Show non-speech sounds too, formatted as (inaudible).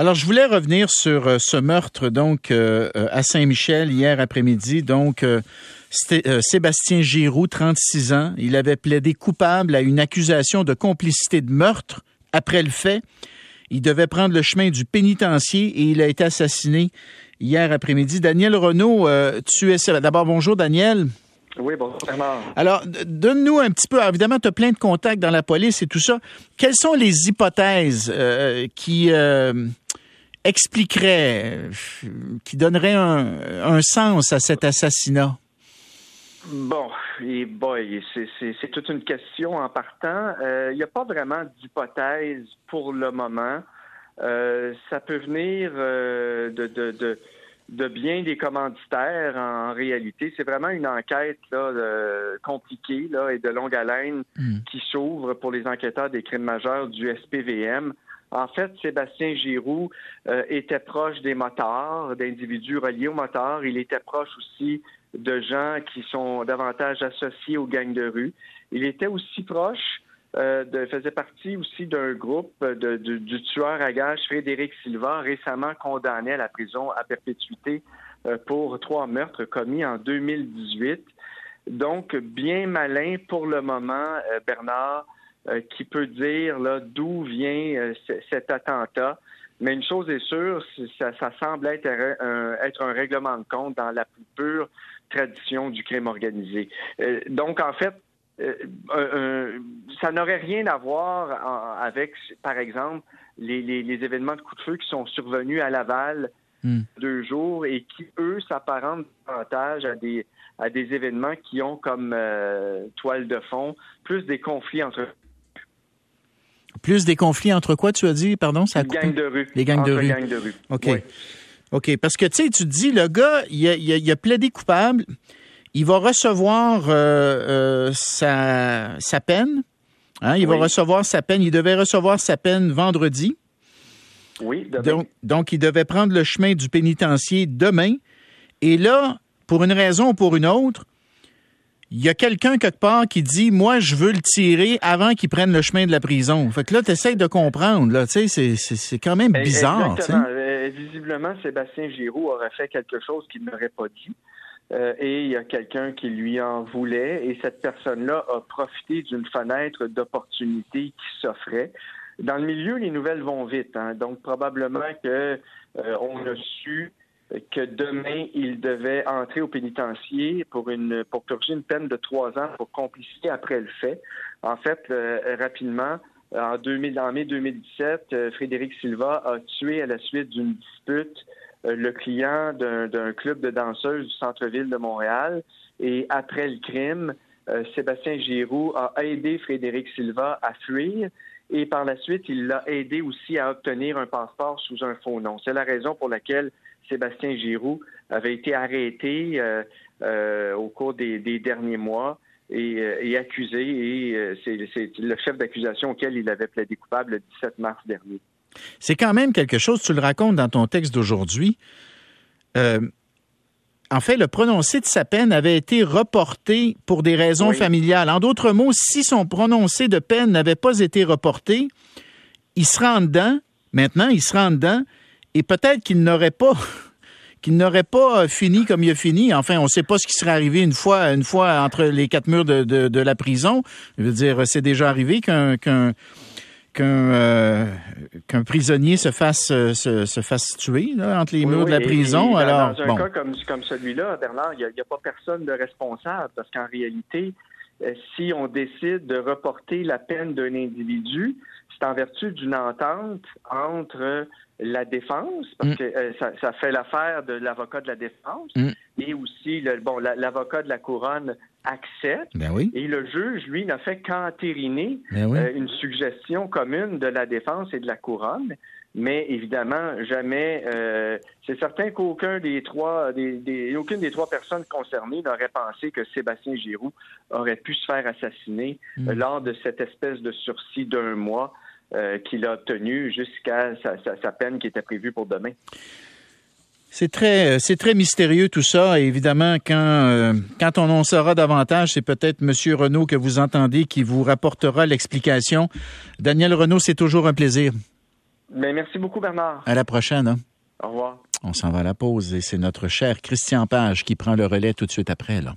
Alors, je voulais revenir sur euh, ce meurtre, donc, euh, euh, à Saint-Michel, hier après-midi. Donc, Sébastien Giroux, 36 ans, il avait plaidé coupable à une accusation de complicité de meurtre après le fait. Il devait prendre le chemin du pénitencier et il a été assassiné hier après-midi. Daniel Renault, tu es... D'abord, bonjour, Daniel. Oui, bonjour Alors, donne-nous un petit peu, évidemment, tu as plein de contacts dans la police et tout ça. Quelles sont les hypothèses qui, expliquerait, qui donnerait un, sens à cet assassinat? Bon, et boy, c'est toute une question en partant. Il euh, n'y a pas vraiment d'hypothèse pour le moment. Euh, ça peut venir euh, de, de, de, bien des commanditaires en, réalité. C'est vraiment une enquête là, compliquée là, et de longue haleine hmm. qui s'ouvre pour les enquêteurs des crimes majeurs du SPVM. En fait, Sébastien Giroux euh, était proche des motards, d'individus reliés aux motards. Il était proche aussi de gens qui sont davantage associés aux gangs de rue. Il était aussi proche, euh, de, faisait partie aussi d'un groupe de, du tueur à gages Frédéric Silva, récemment condamné à la prison à perpétuité euh, pour trois meurtres commis en 2018. Donc, bien malin pour le moment, Bernard, euh, qui peut dire là d'où vient euh, cet attentat. Mais une chose est sûre, ça, semble être un, être un règlement de compte dans la plus pure tradition du crime organisé. Euh, donc, en fait, ça n'aurait rien à voir avec, par exemple, les, événements de coup de feu qui sont survenus à Laval hmm. deux jours et qui, eux, s'apparentent davantage à des, à des événements qui ont comme toile de fond plus des conflits entre plus des conflits entre quoi, tu as dit, pardon? Ça les gangs de rue. Les gangs de rue. Gangs de rue. OK. OK. Parce que, tu sais, tu te dis, le gars, il a, il a, plaidé coupable. Il va recevoir euh, euh, sa, sa, peine. Hein? Il va recevoir sa peine. Il devait recevoir sa peine vendredi. Oui, demain. Donc, donc, il devait prendre le chemin du pénitencier demain. Et là, pour une raison ou pour une autre, il y a quelqu'un quelque part qui dit moi je veux le tirer avant qu'il prenne le chemin de la prison. Fait que là tu essaies de comprendre là, tu sais c'est quand même bizarre. Exactement. Euh, visiblement Sébastien Giroux aurait fait quelque chose qu'il n'aurait pas dit. Euh, et il y a quelqu'un qui lui en voulait et cette personne-là a profité d'une fenêtre d'opportunité qui s'offrait. Dans le milieu, les nouvelles vont vite, hein. donc probablement que euh, on a su que demain, il devait entrer au pénitencier pour une pour purger une peine de trois ans pour complicité après le fait. En fait, euh, rapidement, en, 2000, en mai 2017, euh, Frédéric Silva a tué à la suite d'une dispute euh, le client d'un club de danseuses du centre-ville de Montréal. Et après le crime, Sébastien Giroux a aidé Frédéric Silva à fuir et par la suite, il l'a aidé aussi à obtenir un passeport sous un faux nom. C'est la raison pour laquelle Sébastien Giroux avait été arrêté euh, euh, au cours des, derniers mois et, euh, accusé. Et c'est le chef d'accusation auquel il avait plaidé coupable le 17 mars dernier. C'est quand même quelque chose, tu le racontes dans ton texte d'aujourd'hui. En fait, le prononcé de sa peine avait été reporté pour des raisons familiales. En d'autres mots, si son prononcé de peine n'avait pas été reporté, il se rend dedans. Maintenant, il se rend dedans et peut-être qu'il n'aurait pas (laughs) qu'il n'aurait pas fini comme il a fini. Enfin, on ne sait pas ce qui serait arrivé une fois, une fois entre les quatre murs de, de, la prison. Je veux dire, c'est déjà arrivé qu'un qu'un qu'un euh, qu'un prisonnier se fasse se, se fasse tuer là, entre les murs de la prison. Alors, dans un cas comme, comme celui-là, Bernard, il n'y a, pas personne de responsable parce qu'en réalité, euh, si on décide de reporter la peine d'un individu, c'est en vertu d'une entente entre la défense, parce mm. que euh, ça, fait l'affaire de l'avocat de la défense, mm. et aussi le, bon l'avocat de la couronne accepte, ben oui. et le juge, lui, n'a fait qu'entériner ben euh, une suggestion commune de la défense et de la couronne. Mais évidemment, jamais. Euh, c'est certain qu'aucun des trois, des, aucune des trois personnes concernées n'aurait pensé que Sébastien Giroux aurait pu se faire assassiner mm. lors de cette espèce de sursis d'un mois euh, qu'il a obtenu jusqu'à sa, peine qui était prévue pour demain. C'est très, euh, c'est très mystérieux tout ça. Et évidemment, quand, euh, quand on en saura davantage, c'est peut-être M. Renault que vous entendez qui vous rapportera l'explication. Daniel Renault, c'est toujours un plaisir. Ben, merci beaucoup, Bernard. À la prochaine. Hein? Au revoir. On s'en va à la pause et c'est notre cher Christian Page qui prend le relais tout de suite après. Là.